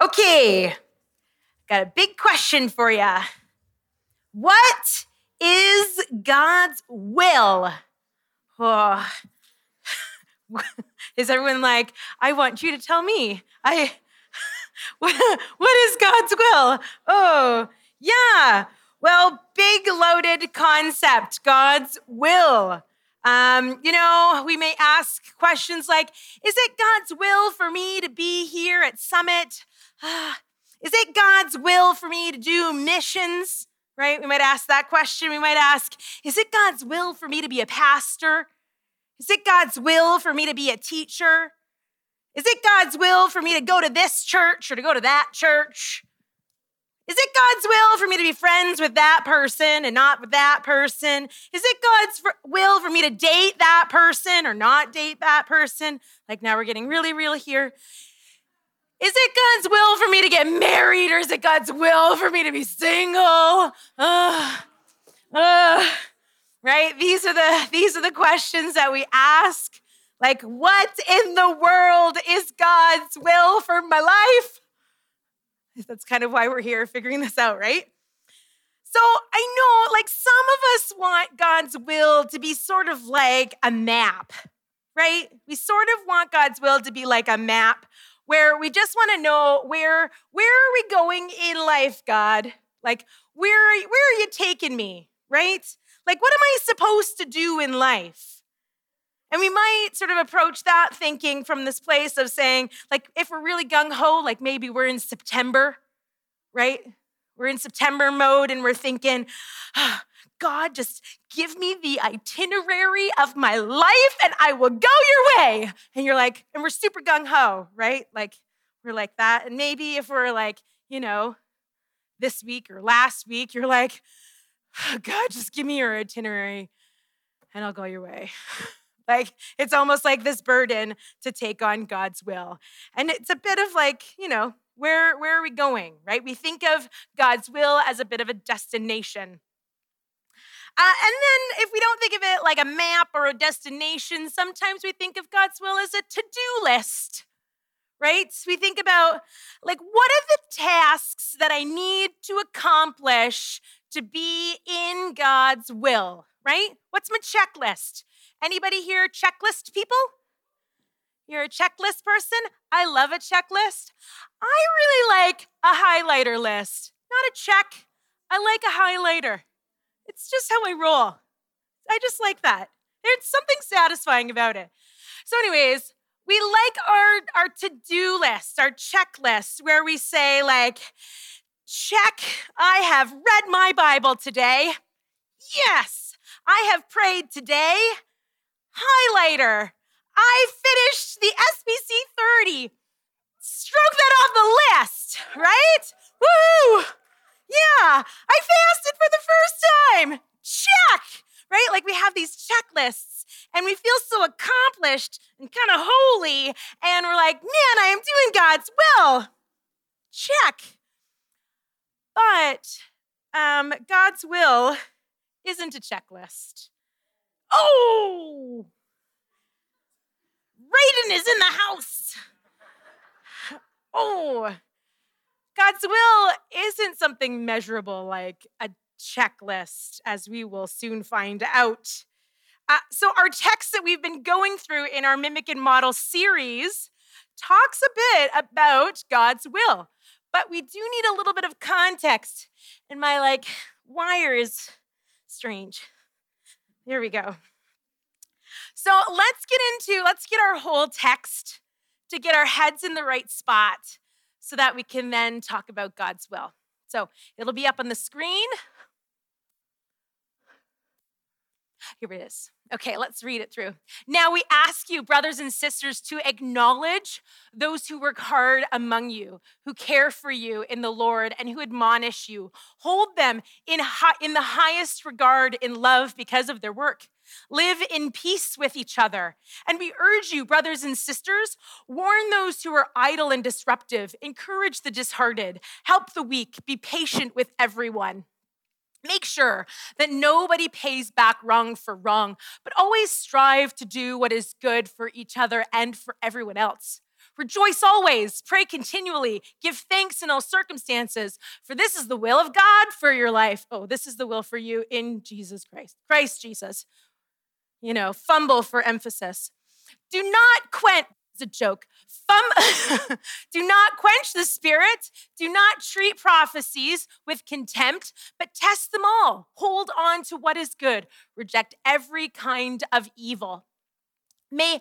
Okay, got a big question for you. What is God's will? Oh. Is everyone like, I want you to tell me? I what, what is God's will? Oh, yeah. Well, big loaded concept, God's will. Um, you know, we may ask questions like Is it God's will for me to be here at Summit? Is it God's will for me to do missions? Right? We might ask that question. We might ask Is it God's will for me to be a pastor? Is it God's will for me to be a teacher? Is it God's will for me to go to this church or to go to that church? Is it God's will for me to be friends with that person and not with that person? Is it God's will for me to date that person or not date that person? Like now we're getting really real here. Is it God's will for me to get married or is it God's will for me to be single? Uh, uh, right? These are the these are the questions that we ask. Like what in the world is God's will for my life? That's kind of why we're here figuring this out, right? So I know, like, some of us want God's will to be sort of like a map, right? We sort of want God's will to be like a map where we just want to know where where are we going in life, God? Like, where are, where are you taking me, right? Like, what am I supposed to do in life? And we might sort of approach that thinking from this place of saying, like, if we're really gung ho, like maybe we're in September, right? We're in September mode and we're thinking, oh, God, just give me the itinerary of my life and I will go your way. And you're like, and we're super gung ho, right? Like, we're like that. And maybe if we're like, you know, this week or last week, you're like, oh, God, just give me your itinerary and I'll go your way. Like it's almost like this burden to take on God's will. And it's a bit of like, you know, where where are we going, right? We think of God's will as a bit of a destination. Uh, and then, if we don't think of it like a map or a destination, sometimes we think of God's will as a to do list, right? We think about, like, what are the tasks that I need to accomplish to be in God's will, right? What's my checklist? Anybody here checklist people? You're a checklist person? I love a checklist. I really like a highlighter list. Not a check. I like a highlighter. It's just how I roll. I just like that. There's something satisfying about it. So, anyways, we like our, our to-do lists, our checklists, where we say, like, check, I have read my Bible today. Yes, I have prayed today highlighter. I finished the SBC 30. Stroke that off the list, right? Woo! Yeah, I fasted for the first time. Check, right? Like we have these checklists and we feel so accomplished and kind of holy. And we're like, man, I am doing God's will. Check. But um, God's will isn't a checklist. Oh! Raiden is in the house. Oh, God's will isn't something measurable like a checklist, as we will soon find out. Uh, so, our text that we've been going through in our Mimic and Model series talks a bit about God's will, but we do need a little bit of context. And my like wire is strange. Here we go. So let's get into, let's get our whole text to get our heads in the right spot so that we can then talk about God's will. So it'll be up on the screen. Here it is. Okay, let's read it through. Now we ask you, brothers and sisters, to acknowledge those who work hard among you, who care for you in the Lord, and who admonish you. Hold them in, high, in the highest regard in love because of their work. Live in peace with each other. And we urge you, brothers and sisters, warn those who are idle and disruptive, encourage the disheartened, help the weak, be patient with everyone. Make sure that nobody pays back wrong for wrong, but always strive to do what is good for each other and for everyone else. Rejoice always, pray continually, give thanks in all circumstances, for this is the will of God for your life. Oh, this is the will for you in Jesus Christ. Christ Jesus. You know, fumble for emphasis. Do not quench it's a joke. Fum- do not quench the spirit. Do not treat prophecies with contempt, but test them all. Hold on to what is good. Reject every kind of evil. May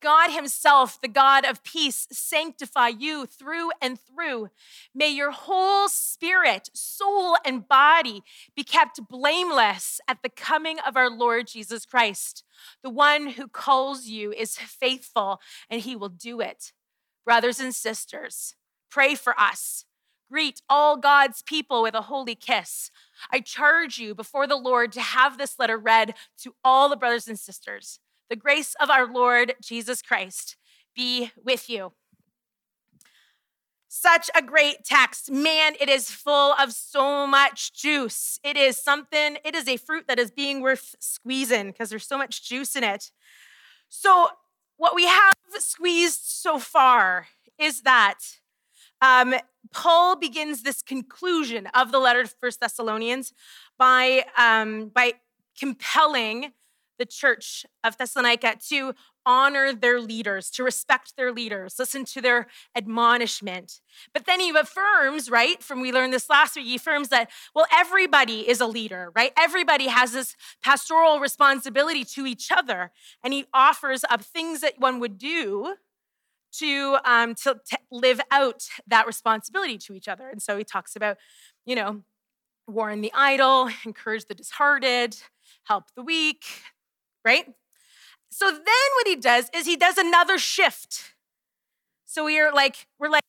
God Himself, the God of peace, sanctify you through and through. May your whole spirit, soul, and body be kept blameless at the coming of our Lord Jesus Christ. The one who calls you is faithful, and He will do it. Brothers and sisters, pray for us. Greet all God's people with a holy kiss. I charge you before the Lord to have this letter read to all the brothers and sisters. The grace of our Lord Jesus Christ be with you. Such a great text. Man, it is full of so much juice. It is something, it is a fruit that is being worth squeezing because there's so much juice in it. So, what we have squeezed so far is that um, Paul begins this conclusion of the letter to First Thessalonians by, um, by compelling the church of Thessalonica to honor their leaders, to respect their leaders, listen to their admonishment. But then he affirms, right, from we learned this last week, he affirms that, well, everybody is a leader, right? Everybody has this pastoral responsibility to each other. And he offers up things that one would do to, um, to, to live out that responsibility to each other. And so he talks about, you know, warn the idle, encourage the disheartened, help the weak, right? So then what he does is he does another shift. So we are like, we're like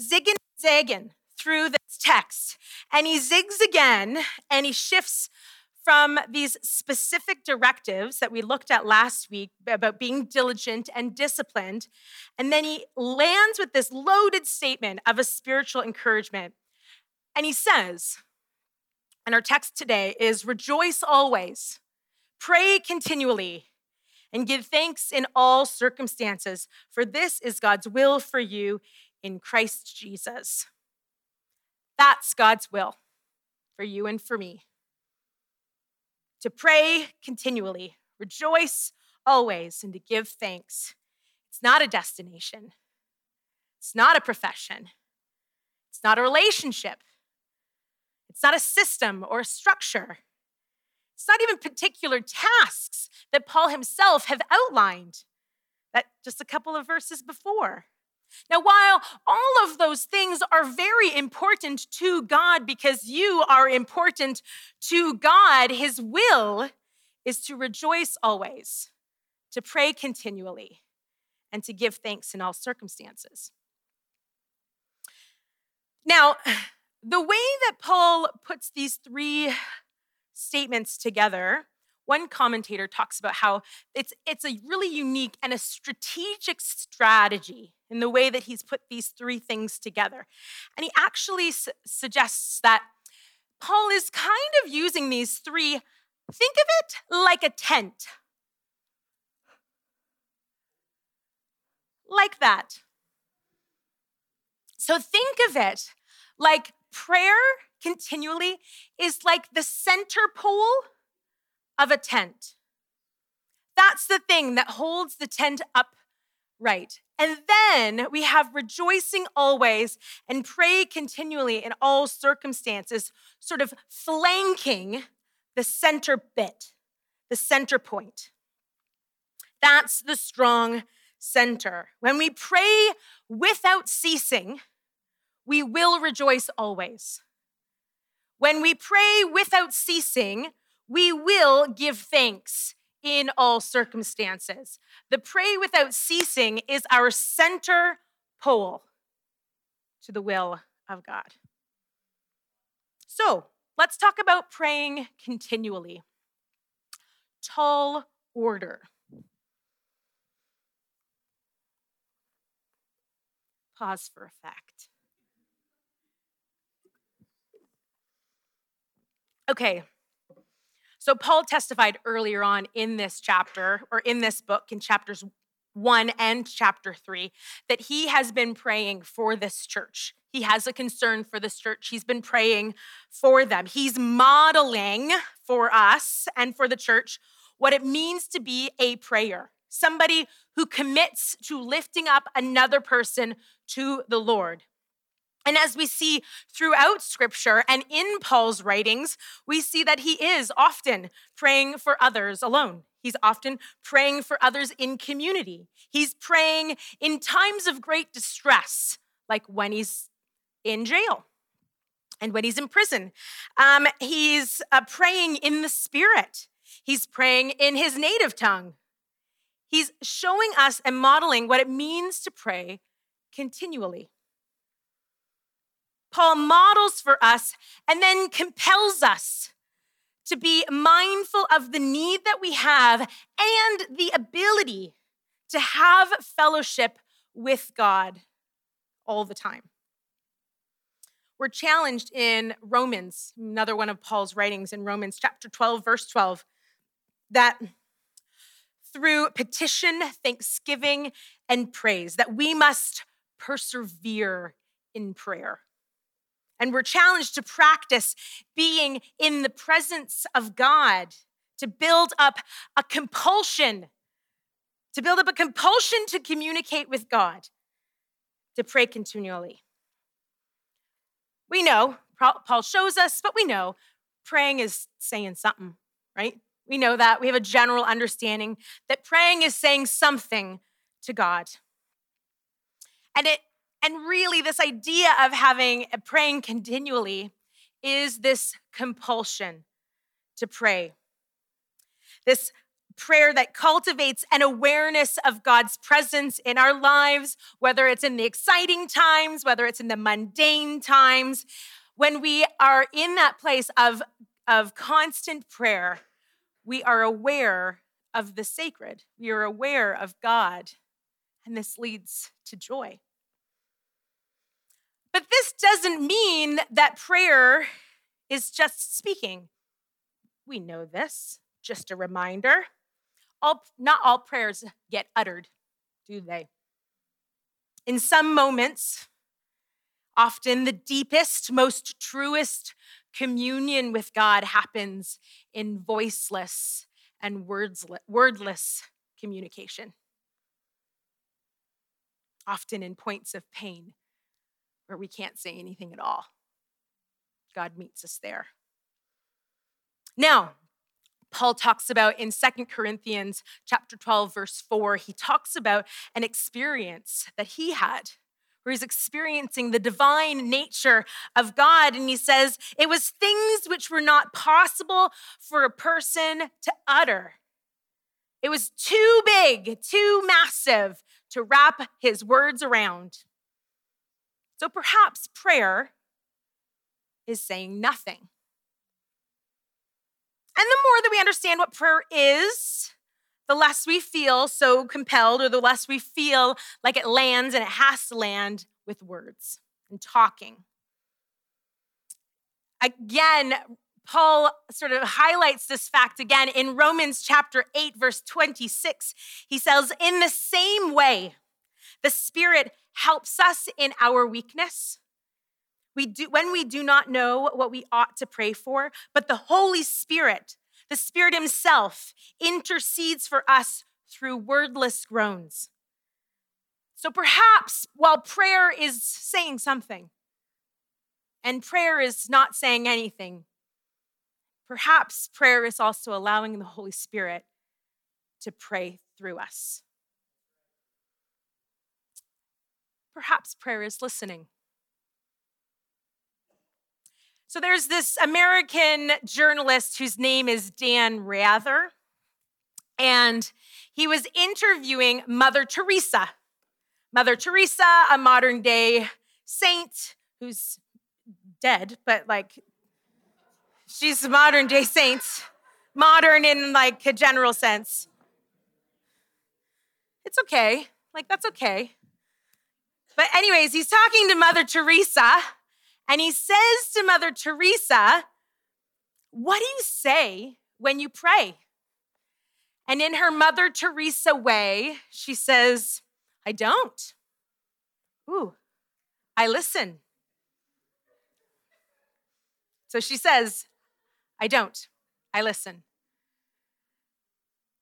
zigging, zagging through this text. And he zigs again and he shifts from these specific directives that we looked at last week about being diligent and disciplined. And then he lands with this loaded statement of a spiritual encouragement. And he says, and our text today is rejoice always. Pray continually and give thanks in all circumstances, for this is God's will for you in Christ Jesus. That's God's will for you and for me. To pray continually, rejoice always, and to give thanks. It's not a destination, it's not a profession, it's not a relationship, it's not a system or a structure. It's not even particular tasks that Paul himself have outlined that just a couple of verses before. Now, while all of those things are very important to God because you are important to God, His will is to rejoice always, to pray continually, and to give thanks in all circumstances. Now, the way that Paul puts these three statements together, one commentator talks about how it's, it's a really unique and a strategic strategy in the way that he's put these three things together. And he actually su- suggests that Paul is kind of using these three, think of it like a tent. Like that. So think of it like prayer continually is like the center pole of a tent. That's the thing that holds the tent upright. And then we have rejoicing always and pray continually in all circumstances, sort of flanking the center bit, the center point. That's the strong center. When we pray without ceasing, we will rejoice always. When we pray without ceasing, we will give thanks in all circumstances. The pray without ceasing is our center pole to the will of God. So let's talk about praying continually. Tall order. Pause for effect. Okay. So Paul testified earlier on in this chapter or in this book in chapters 1 and chapter 3 that he has been praying for this church. He has a concern for this church. He's been praying for them. He's modeling for us and for the church what it means to be a prayer, somebody who commits to lifting up another person to the Lord. And as we see throughout scripture and in Paul's writings, we see that he is often praying for others alone. He's often praying for others in community. He's praying in times of great distress, like when he's in jail and when he's in prison. Um, he's uh, praying in the spirit. He's praying in his native tongue. He's showing us and modeling what it means to pray continually. Paul models for us and then compels us to be mindful of the need that we have and the ability to have fellowship with God all the time. We're challenged in Romans, another one of Paul's writings in Romans chapter 12, verse 12, that through petition, thanksgiving, and praise, that we must persevere in prayer. And we're challenged to practice being in the presence of God, to build up a compulsion, to build up a compulsion to communicate with God, to pray continually. We know, Paul shows us, but we know praying is saying something, right? We know that. We have a general understanding that praying is saying something to God. And it and really, this idea of having uh, praying continually is this compulsion to pray. This prayer that cultivates an awareness of God's presence in our lives, whether it's in the exciting times, whether it's in the mundane times. When we are in that place of, of constant prayer, we are aware of the sacred, we are aware of God, and this leads to joy. But this doesn't mean that prayer is just speaking. We know this. Just a reminder. All, not all prayers get uttered, do they? In some moments, often the deepest, most truest communion with God happens in voiceless and wordless communication, often in points of pain where we can't say anything at all. God meets us there. Now, Paul talks about in Second Corinthians chapter 12 verse 4, he talks about an experience that he had where he's experiencing the divine nature of God and he says it was things which were not possible for a person to utter. It was too big, too massive to wrap his words around. So perhaps prayer is saying nothing. And the more that we understand what prayer is, the less we feel so compelled, or the less we feel like it lands and it has to land with words and talking. Again, Paul sort of highlights this fact again in Romans chapter 8, verse 26. He says, In the same way, the Spirit helps us in our weakness. We do, when we do not know what we ought to pray for, but the Holy Spirit, the Spirit Himself, intercedes for us through wordless groans. So perhaps while prayer is saying something and prayer is not saying anything, perhaps prayer is also allowing the Holy Spirit to pray through us. Perhaps prayer is listening. So there's this American journalist whose name is Dan Rather, and he was interviewing Mother Teresa. Mother Teresa, a modern day saint who's dead, but like she's a modern day saint, modern in like a general sense. It's okay. Like, that's okay. But, anyways, he's talking to Mother Teresa, and he says to Mother Teresa, What do you say when you pray? And in her Mother Teresa way, she says, I don't. Ooh, I listen. So she says, I don't. I listen.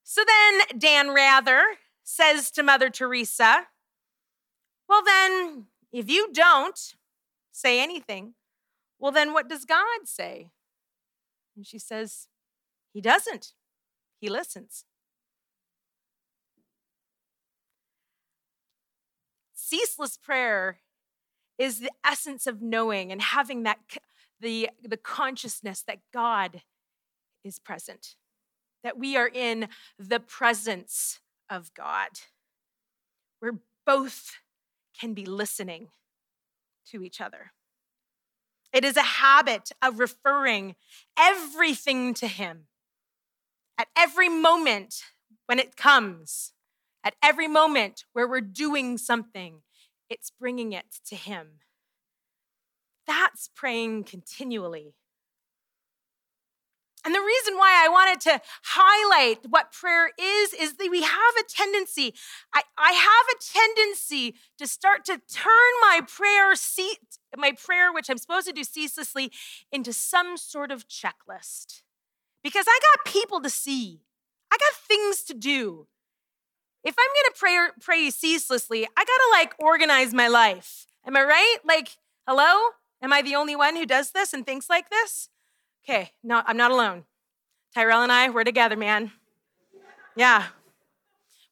So then Dan Rather says to Mother Teresa, Well, then, if you don't say anything, well, then what does God say? And she says, He doesn't. He listens. Ceaseless prayer is the essence of knowing and having that the, the consciousness that God is present, that we are in the presence of God, We're both can be listening to each other. It is a habit of referring everything to Him at every moment when it comes, at every moment where we're doing something, it's bringing it to Him. That's praying continually. And the reason why I wanted to highlight what prayer is, is that we have a tendency, I, I have a tendency to start to turn my prayer seat, my prayer, which I'm supposed to do ceaselessly, into some sort of checklist. Because I got people to see. I got things to do. If I'm gonna pray, pray ceaselessly, I gotta like organize my life. Am I right? Like, hello? Am I the only one who does this and thinks like this? Okay, no, I'm not alone. Tyrell and I, we're together, man. Yeah.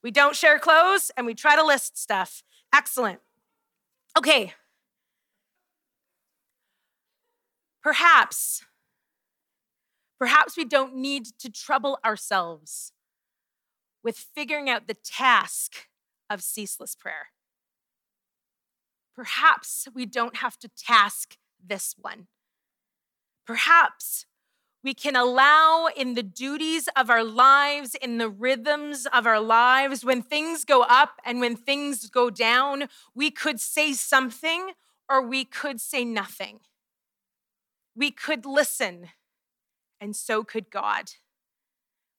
We don't share clothes and we try to list stuff. Excellent. Okay. Perhaps, perhaps we don't need to trouble ourselves with figuring out the task of ceaseless prayer. Perhaps we don't have to task this one. Perhaps we can allow in the duties of our lives, in the rhythms of our lives, when things go up and when things go down, we could say something or we could say nothing. We could listen, and so could God.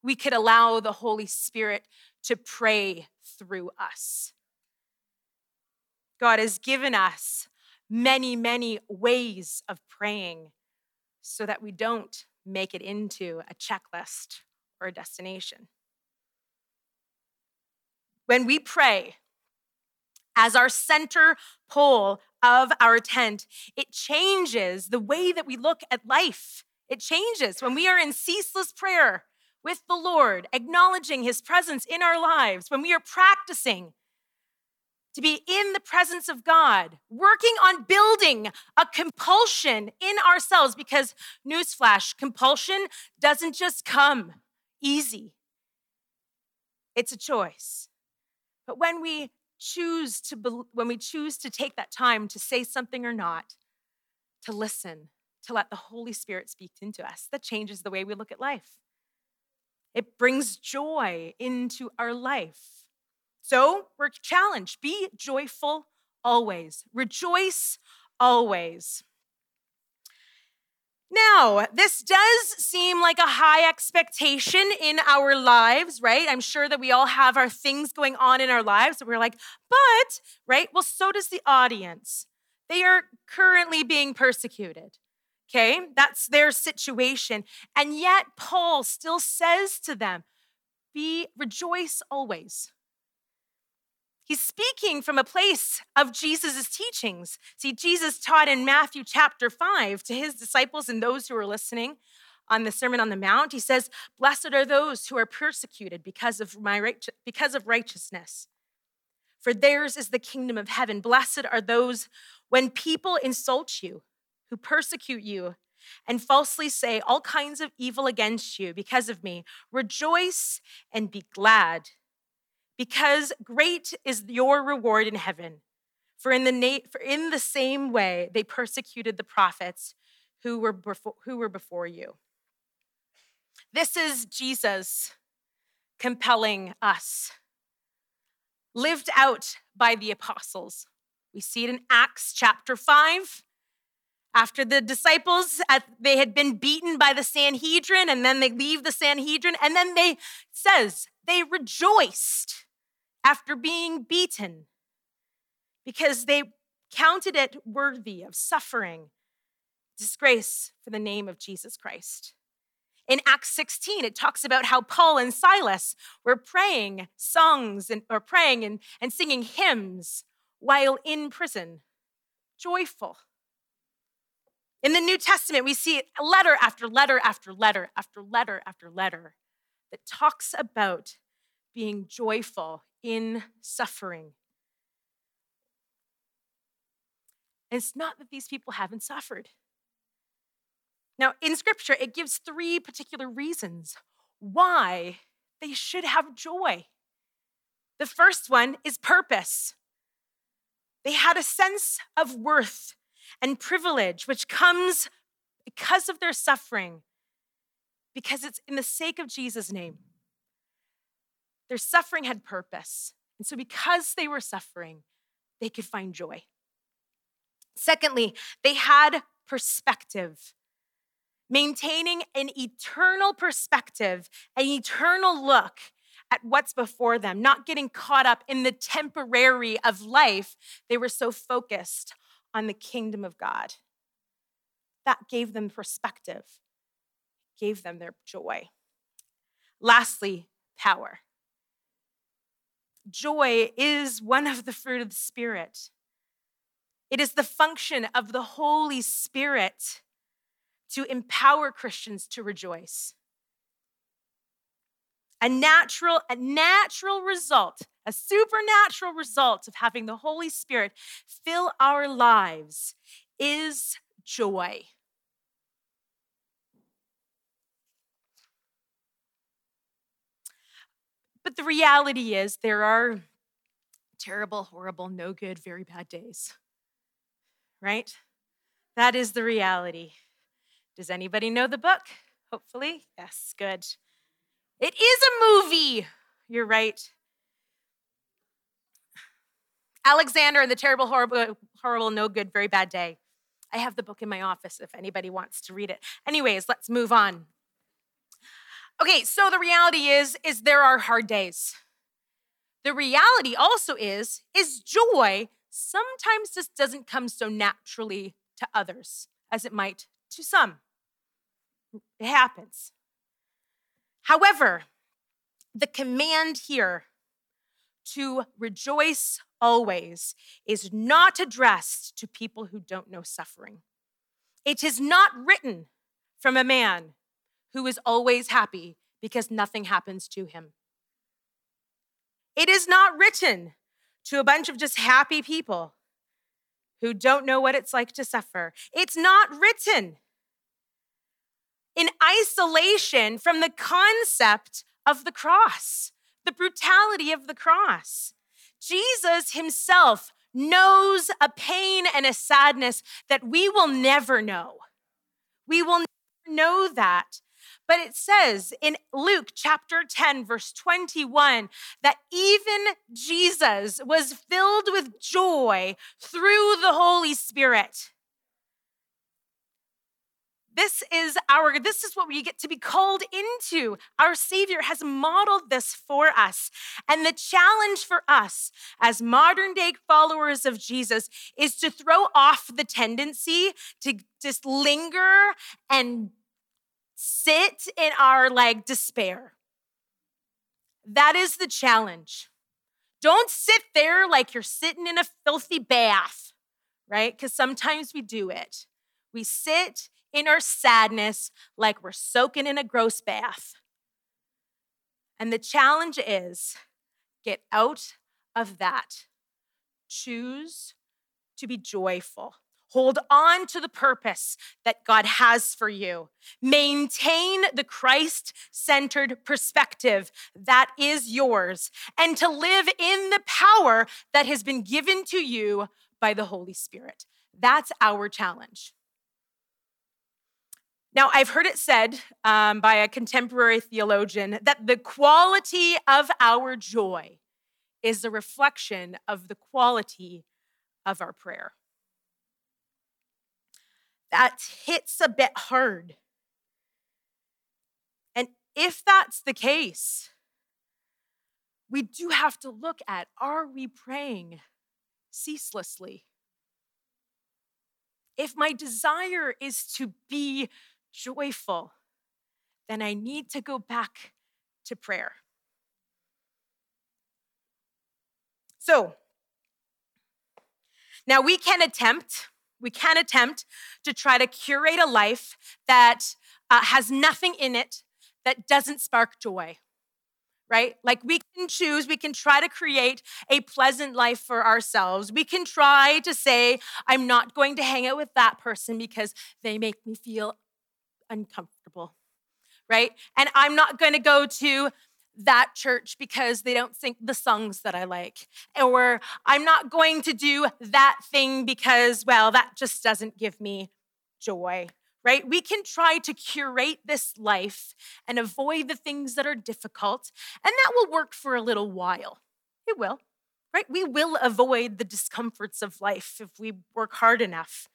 We could allow the Holy Spirit to pray through us. God has given us many, many ways of praying so that we don't make it into a checklist or a destination. When we pray as our center pole of our tent, it changes the way that we look at life. It changes when we are in ceaseless prayer with the Lord, acknowledging his presence in our lives, when we are practicing to be in the presence of God, working on building a compulsion in ourselves. Because, newsflash, compulsion doesn't just come easy, it's a choice. But when we choose to when we choose to take that time to say something or not to listen to let the holy spirit speak into us that changes the way we look at life it brings joy into our life so we're challenged be joyful always, rejoice always. Now, this does seem like a high expectation in our lives, right? I'm sure that we all have our things going on in our lives that we're like, but, right? Well, so does the audience. They are currently being persecuted. Okay, that's their situation. And yet, Paul still says to them, be rejoice always. He's speaking from a place of Jesus' teachings. See, Jesus taught in Matthew chapter 5 to his disciples and those who were listening on the Sermon on the Mount. He says, Blessed are those who are persecuted because of, my, because of righteousness, for theirs is the kingdom of heaven. Blessed are those when people insult you, who persecute you, and falsely say all kinds of evil against you because of me. Rejoice and be glad because great is your reward in heaven. For in the, na- for in the same way they persecuted the prophets who were, who were before you. This is Jesus compelling us, lived out by the apostles. We see it in Acts chapter 5 after the disciples they had been beaten by the sanhedrin and then they leave the sanhedrin and then they says they rejoiced after being beaten because they counted it worthy of suffering disgrace for the name of jesus christ. In acts 16 it talks about how paul and silas were praying songs and, or praying and, and singing hymns while in prison joyful in the New Testament, we see letter after letter after letter after letter after letter that talks about being joyful in suffering. And it's not that these people haven't suffered. Now, in scripture, it gives three particular reasons why they should have joy. The first one is purpose. They had a sense of worth and privilege, which comes because of their suffering, because it's in the sake of Jesus' name. Their suffering had purpose. And so, because they were suffering, they could find joy. Secondly, they had perspective. Maintaining an eternal perspective, an eternal look at what's before them, not getting caught up in the temporary of life. They were so focused on the kingdom of God. That gave them perspective, gave them their joy. Lastly, power. Joy is one of the fruit of the Spirit. It is the function of the Holy Spirit to empower Christians to rejoice. A natural, a natural result a supernatural result of having the Holy Spirit fill our lives is joy. But the reality is, there are terrible, horrible, no good, very bad days. Right? That is the reality. Does anybody know the book? Hopefully. Yes, good. It is a movie. You're right. Alexander and the Terrible, Horrible, Horrible, No Good, Very Bad Day. I have the book in my office if anybody wants to read it. Anyways, let's move on. Okay, so the reality is is there are hard days. The reality also is is joy sometimes just doesn't come so naturally to others as it might to some. It happens. However, the command here to rejoice always is not addressed to people who don't know suffering. It is not written from a man who is always happy because nothing happens to him. It is not written to a bunch of just happy people who don't know what it's like to suffer. It's not written in isolation from the concept of the cross the brutality of the cross. Jesus himself knows a pain and a sadness that we will never know. We will never know that. But it says in Luke chapter 10, verse 21, that even Jesus was filled with joy through the Holy Spirit. This is our this is what we get to be called into. Our Savior has modeled this for us. And the challenge for us as modern day followers of Jesus is to throw off the tendency to just linger and sit in our like despair. That is the challenge. Don't sit there like you're sitting in a filthy bath, right? Because sometimes we do it. We sit in our sadness like we're soaking in a gross bath. And the challenge is get out of that. Choose to be joyful. Hold on to the purpose that God has for you. Maintain the Christ centered perspective that is yours, and to live in the power that has been given to you by the Holy Spirit. That's our challenge. Now, I've heard it said um, by a contemporary theologian that the quality of our joy is a reflection of the quality of our prayer. that hits a bit hard. And if that's the case, we do have to look at are we praying ceaselessly? If my desire is to be joyful, then I need to go back to prayer. So, now we can attempt, we can attempt to try to curate a life that uh, has nothing in it that doesn't spark joy right? Like we can choose, we can try to create a pleasant life for ourselves. We can try to say, I'm not going to hang out with that person because they make me feel uncomfortable, right? And I'm not going to go to that church because they don't sing the songs that I like. Or I'm not going to do that thing because, well, that just doesn't give me joy right? We can try to curate this life and avoid the things that are difficult, and that will work for a little while. It will, right? We will avoid the discomforts of life if we work hard enough.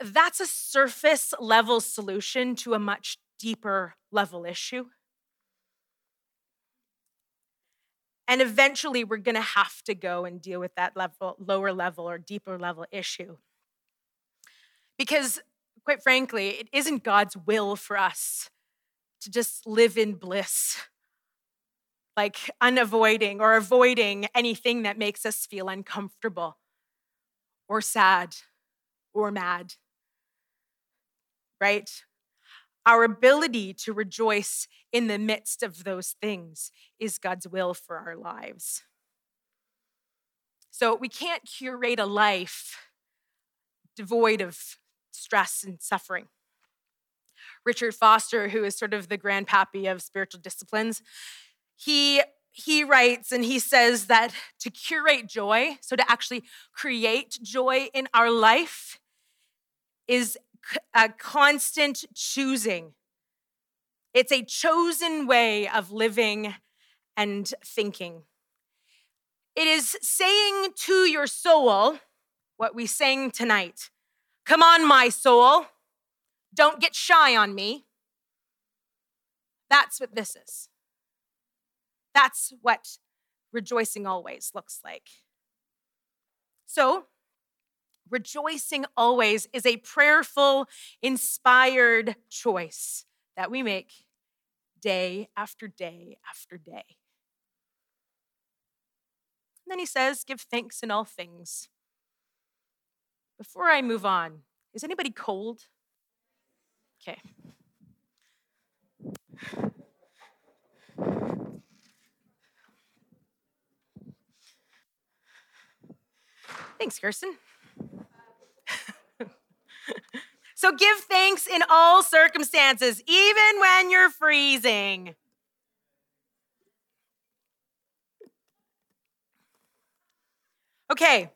That's a surface level solution to a much deeper level issue. And eventually, we're going to have to go and deal with that level, lower level or deeper level issue. Because, quite frankly, it isn't God's will for us to just live in bliss, like unavoiding or avoiding anything that makes us feel uncomfortable or sad or mad. Right? Our ability to rejoice in the midst of those things is God's will for our lives. So we can't curate a life devoid of stress and suffering. Richard Foster, who is sort of the grandpappy of spiritual disciplines, he he writes and he says that to curate joy, so to actually create joy in our life, is a constant choosing. It's a chosen way of living and thinking. It is saying to your soul what we sang tonight Come on, my soul. Don't get shy on me. That's what this is. That's what rejoicing always looks like. So, rejoicing always is a prayerful, inspired choice that we make day after day after day. And then he says, Give thanks in all things. Before I move on, is anybody cold? Okay. Thanks, Kirsten. so give thanks in all circumstances, even when you're freezing. Okay,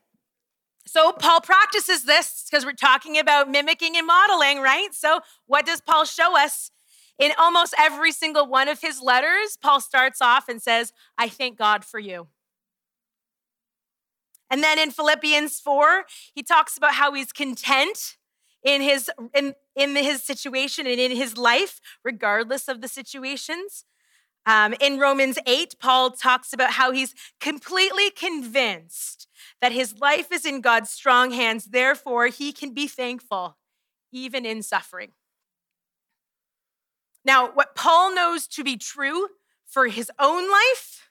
so Paul practices this because we're talking about mimicking and modeling, right? So what does Paul show us? In almost every single one of his letters, Paul starts off and says, I thank God for you. And then in Philippians 4, he talks about how he's content in his in, in his situation and in his life, regardless of the situations. Um, in Romans 8, Paul talks about how he's completely convinced that his life is in God's strong hands. Therefore, he can be thankful even in suffering. Now, what Paul knows to be true for his own life,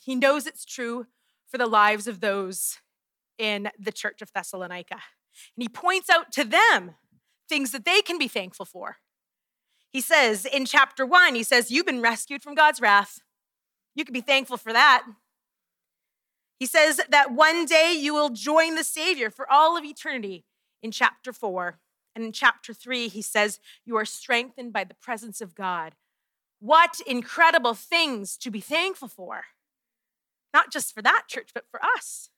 he knows it's true for the lives of those in the church of Thessalonica. And he points out to them things that they can be thankful for. He says in chapter one, he says, You've been rescued from God's wrath. You can be thankful for that. He says that one day you will join the Savior for all of eternity in chapter four. And in chapter three, he says, You are strengthened by the presence of God. What incredible things to be thankful for. Not just for that church, but for us.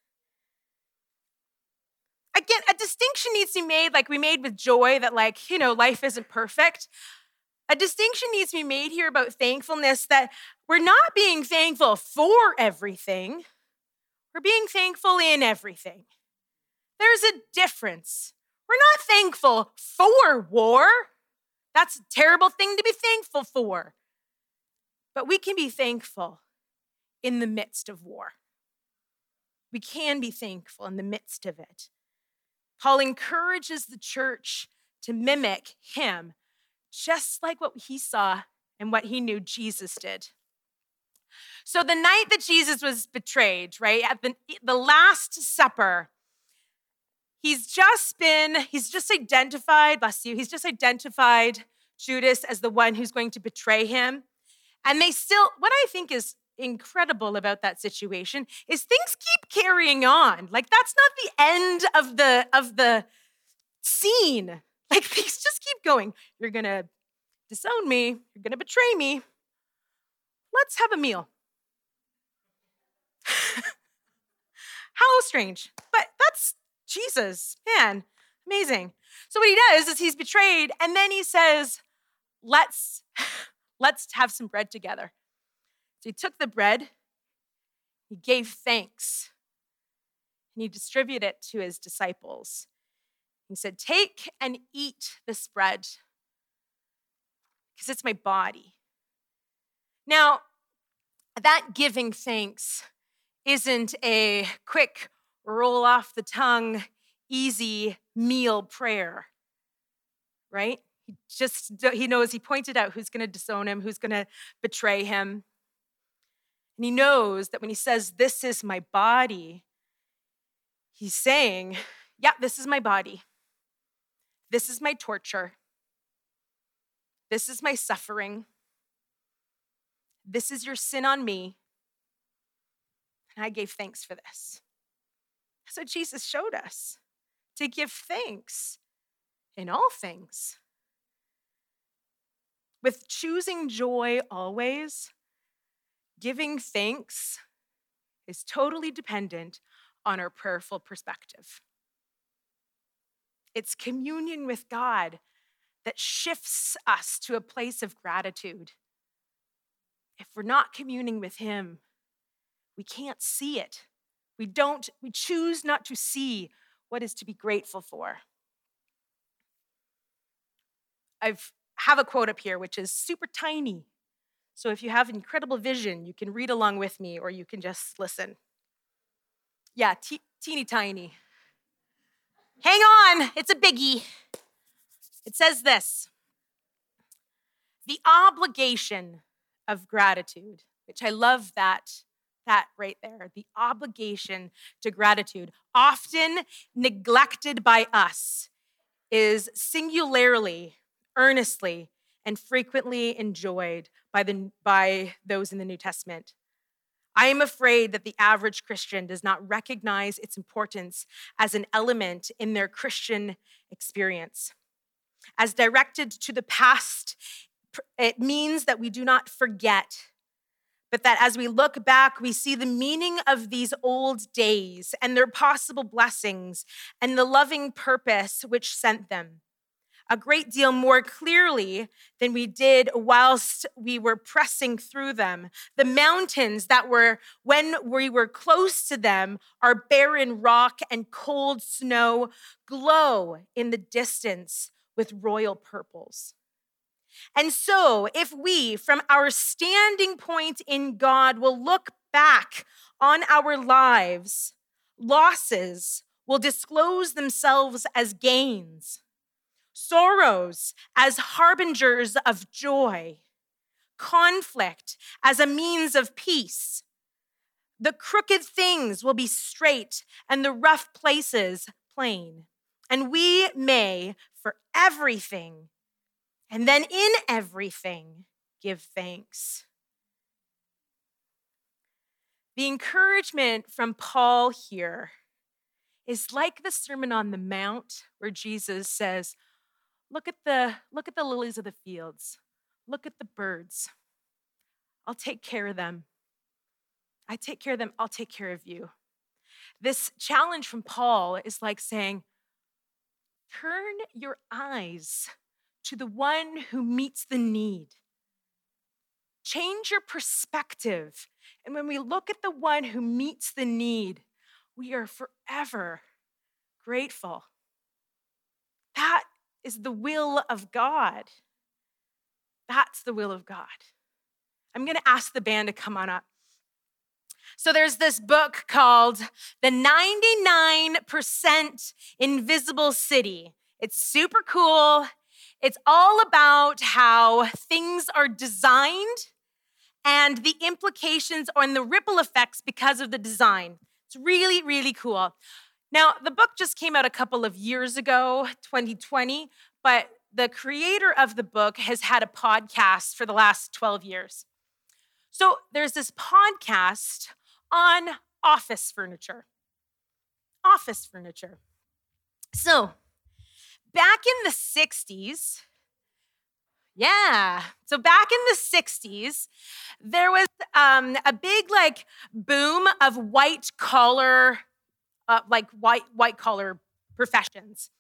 Again, a distinction needs to be made, like we made with joy, that, like, you know, life isn't perfect. A distinction needs to be made here about thankfulness that we're not being thankful for everything, we're being thankful in everything. there's a difference. We're not thankful for war. That's a terrible thing to be thankful for. But we can be thankful in the midst of war. We can be thankful in the midst of it. Paul encourages the church to mimic him, just like what he saw and what he knew Jesus did. So, the night that Jesus was betrayed, right, at the, the Last Supper, he's just been, he's just identified, bless you, he's just identified Judas as the one who's going to betray him. And they still, what I think is incredible about that situation is things keep carrying on. Like that's not the end of the of the scene. Like things just keep going. You're going to disown me, you're going to betray me. Let's have a meal. How strange. But that's Jesus. Man, amazing. So what he does is he's betrayed and then he says, "Let's let's have some bread together." He took the bread, he gave thanks, and he distributed it to his disciples. He said, Take and eat this bread because it's my body. Now, that giving thanks isn't a quick roll off the tongue, easy meal prayer, right? He just he knows he pointed out who's going to disown him, who's going to betray him. And he knows that when he says, This is my body, he's saying, Yeah, this is my body. This is my torture. This is my suffering. This is your sin on me. And I gave thanks for this. So Jesus showed us to give thanks in all things. With choosing joy always, Giving thanks is totally dependent on our prayerful perspective. It's communion with God that shifts us to a place of gratitude. If we're not communing with Him, we can't see it. We don't, we choose not to see what is to be grateful for. I have a quote up here, which is super tiny, so if you have incredible vision, you can read along with me or you can just listen. Yeah, te- teeny tiny. Hang on, it's a biggie. It says this the obligation of gratitude, which I love that, that right there, the obligation to gratitude, often neglected by us, is singularly, earnestly, and frequently enjoyed by, the, by those in the New Testament. I am afraid that the average Christian does not recognize its importance as an element in their Christian experience. As directed to the past, it means that we do not forget, but that as we look back, we see the meaning of these old days and their possible blessings and the loving purpose which sent them a great deal more clearly than we did whilst we were pressing through them. The mountains that were, when we were close to them, are barren rock and cold snow, glow in the distance with royal purples. And so, if we, from our standing point in God, will look back on our lives, losses will disclose themselves as gains sorrows as harbingers of joy, conflict as a means of peace. The crooked things will be straight and the rough places plain. And we may, for everything, and then in everything, give thanks. The encouragement from Paul here is like the Sermon on the Mount, where Jesus says, Look at the look at the lilies of the fields. Look at the birds. I'll take care of them. I take care of them. I'll take care of you. This challenge from Paul is like saying, turn your eyes to the one who meets the need. Change your perspective. And when we look at the one who meets the need, we are forever grateful. That is the will of God. That's the will of God. I'm going to ask the band to come on up. So there's this book called The 99% Invisible City. It's super cool. It's all about how things are designed and the implications and the ripple effects because of the design. It's really, really cool. Now, the book just came out a couple of years ago, 2020, but the creator of the book has had a podcast for the last 12 years. So there's this podcast on office furniture. Office furniture. So, back in the 60s, yeah. So back in the 60s, there was um, a big like boom of white collar, uh, like white white collar professions.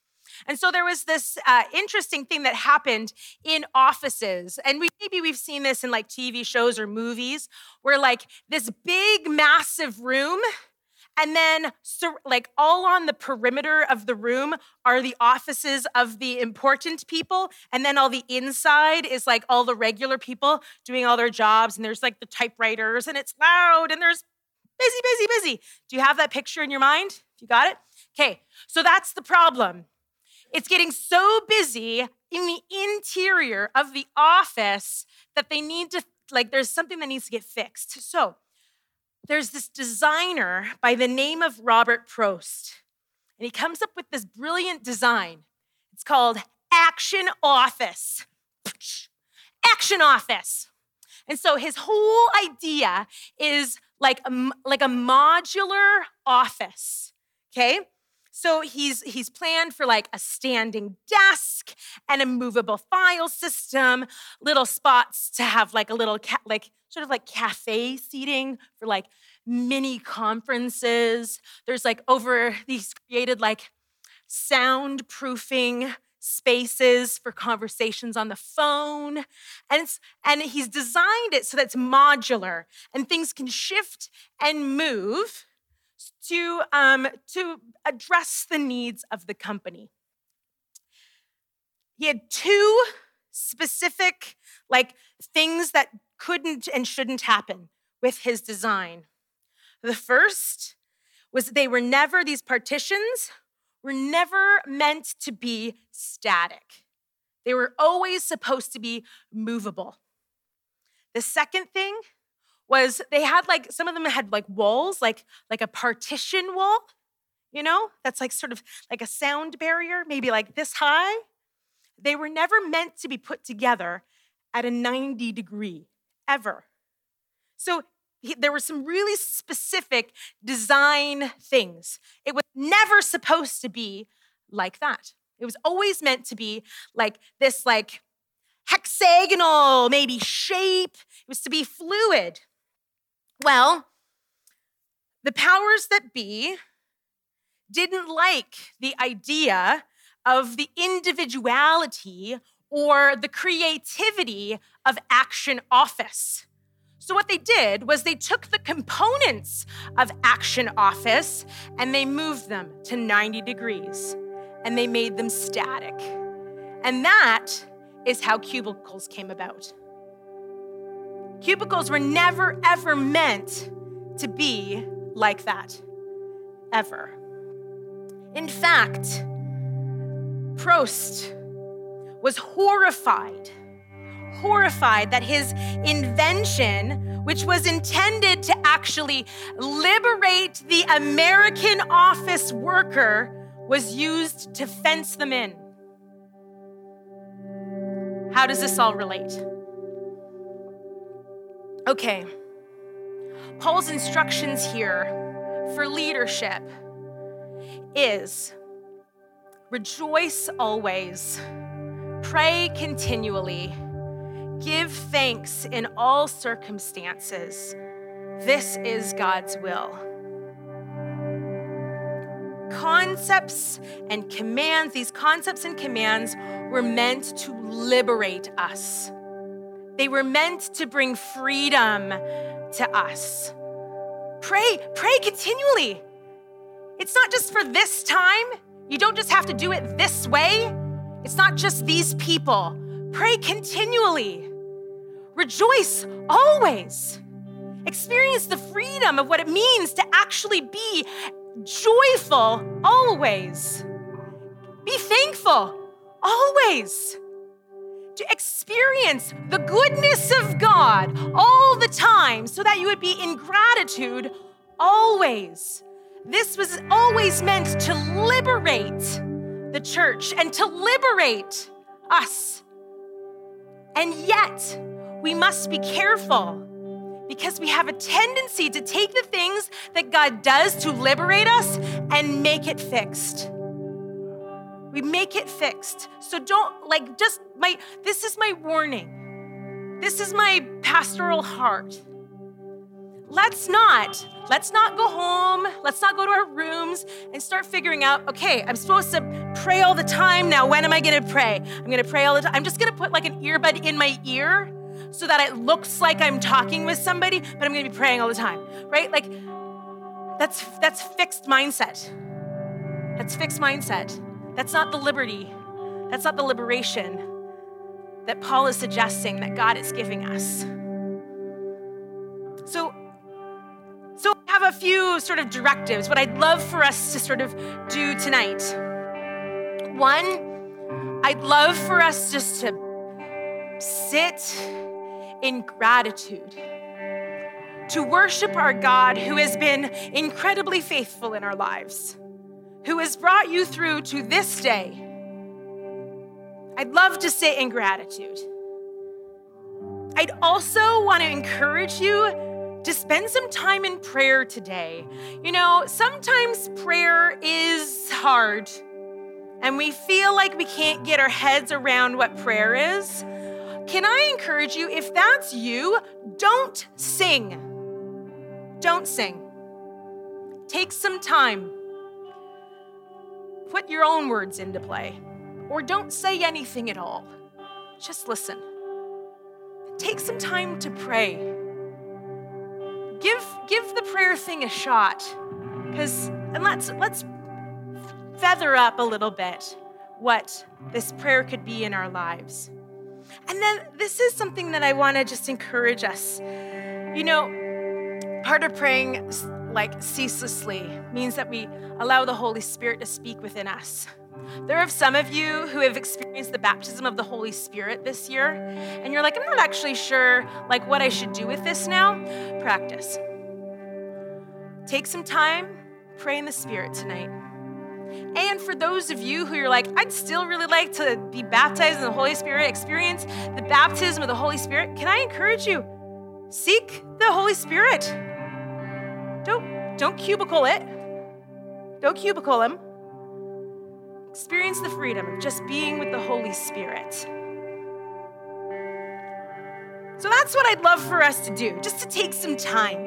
And so there was this uh, interesting thing that happened in offices. And we, maybe we've seen this in like TV shows or movies where like this big, massive room and then, like, all on the perimeter of the room are the offices of the important people. And then all the inside is like all the regular people doing all their jobs. And there's like the typewriters, and it's loud, and there's busy, busy, busy. Do you have that picture in your mind? You got it? Okay, so that's the problem. It's getting so busy in the interior of the office that they need to, like, there's something that needs to get fixed. So, there's this designer by the name of Robert Propst, and he comes up with this brilliant design. It's called Action Office. Action Office. And so his whole idea is like a, like a modular office, okay? So he's he's planned for like a standing desk and a movable file system, little spots to have like a little ca- like sort of like cafe seating for like mini conferences. There's like over these created like soundproofing spaces for conversations on the phone. And, it's, and he's designed it so that it's modular and things can shift and move to, um, to address the needs of the company. He had two specific like things that couldn't and shouldn't happen with his design. The first was they were never, these partitions were never meant to be static. They were always supposed to be movable. The second thing was they had like some of them had like walls like like a partition wall you know that's like sort of like a sound barrier maybe like this high they were never meant to be put together at a 90 degree ever so he, there were some really specific design things. It was never supposed to be like that. It was always meant to be like this like hexagonal maybe shape. It was to be fluid. Well, the powers that be didn't like the idea of the individuality or the creativity of Action Office. So, what they did was they took the components of Action Office and they moved them to 90 degrees and they made them static. And that is how cubicles came about. Cubicles were never, ever meant to be like that. Ever. In fact, Propst was horrified, horrified that his invention, which was intended to actually liberate the American office worker, was used to fence them in. How does this all relate? Okay, Paul's instructions here for leadership is rejoice always, pray continually, give thanks in all circumstances. This is God's will. Concepts and commands, these concepts and commands were meant to liberate us they were meant to bring freedom to us. Pray, pray continually. It's not just for this time, You don't just have to do it this way, it's not just these people. Pray continually, rejoice always. Experience the freedom of what it means to actually be joyful always. Be thankful always. To experience the goodness of God all the time so that you would be in gratitude always. This was always meant to liberate the church and to liberate us. And yet, we must be careful because we have a tendency to take the things that God does to liberate us and make it fixed. We make it fixed. So don't, like, just my, this is my warning. This is my pastoral heart. Let's not, let's not go home. Let's not go to our rooms and start figuring out, okay, I'm supposed to pray all the time. Now, when am I gonna pray? I'm gonna pray all the time. I'm just gonna put like an earbud in my ear so that it looks like I'm talking with somebody, but I'm gonna be praying all the time, right? Like that's that's fixed mindset. That's fixed mindset. That's not the liberty. That's not the liberation that Paul is suggesting that God is giving us. So so I have a few sort of directives, what I'd love for us to sort of do tonight. One, I'd love for us just to sit in gratitude, to worship our God who has been incredibly faithful in our lives, who has brought you through to this day. I'd love to sit in gratitude. I'd also want to encourage you to spend some time in prayer today. You know, sometimes prayer is hard and we feel like we can't get our heads around what prayer is. Can I encourage you, if that's you, don't sing. Don't sing. Take some time. Put your own words into play. Or don't say anything at all. Just listen. Take some time to pray. Give, give the prayer thing a shot. Because and let's let's feather up a little bit what this prayer could be in our lives. And then this is something that I want to just encourage us. You know, part of praying like ceaselessly means that we allow the Holy Spirit to speak within us. There are some of you who have experienced the baptism of the Holy Spirit this year, and you're like, I'm not actually sure like what I should do with this now. Practice. Take some time, pray in the Spirit tonight. And for those of you who are like, I'd still really like to be baptized in the Holy Spirit, experience the baptism of the Holy Spirit, can I encourage you? Seek the Holy Spirit. Don't, don't cubicle it. Don't cubicle him. Experience the freedom of just being with the Holy Spirit. So that's what I'd love for us to do, just to take some time.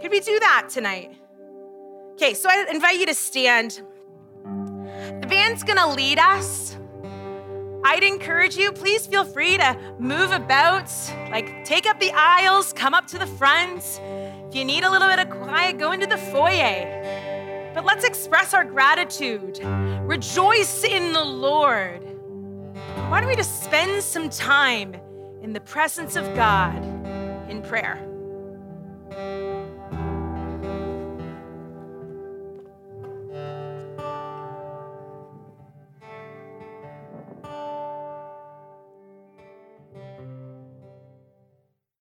Could we do that tonight? Okay, so I invite you to stand. The band's gonna lead us. I'd encourage you, please feel free to move about, like take up the aisles, come up to the front. If you need a little bit of quiet, go into the foyer. But let's express our gratitude. Rejoice in the Lord. Why don't we just spend some time in the presence of God in prayer?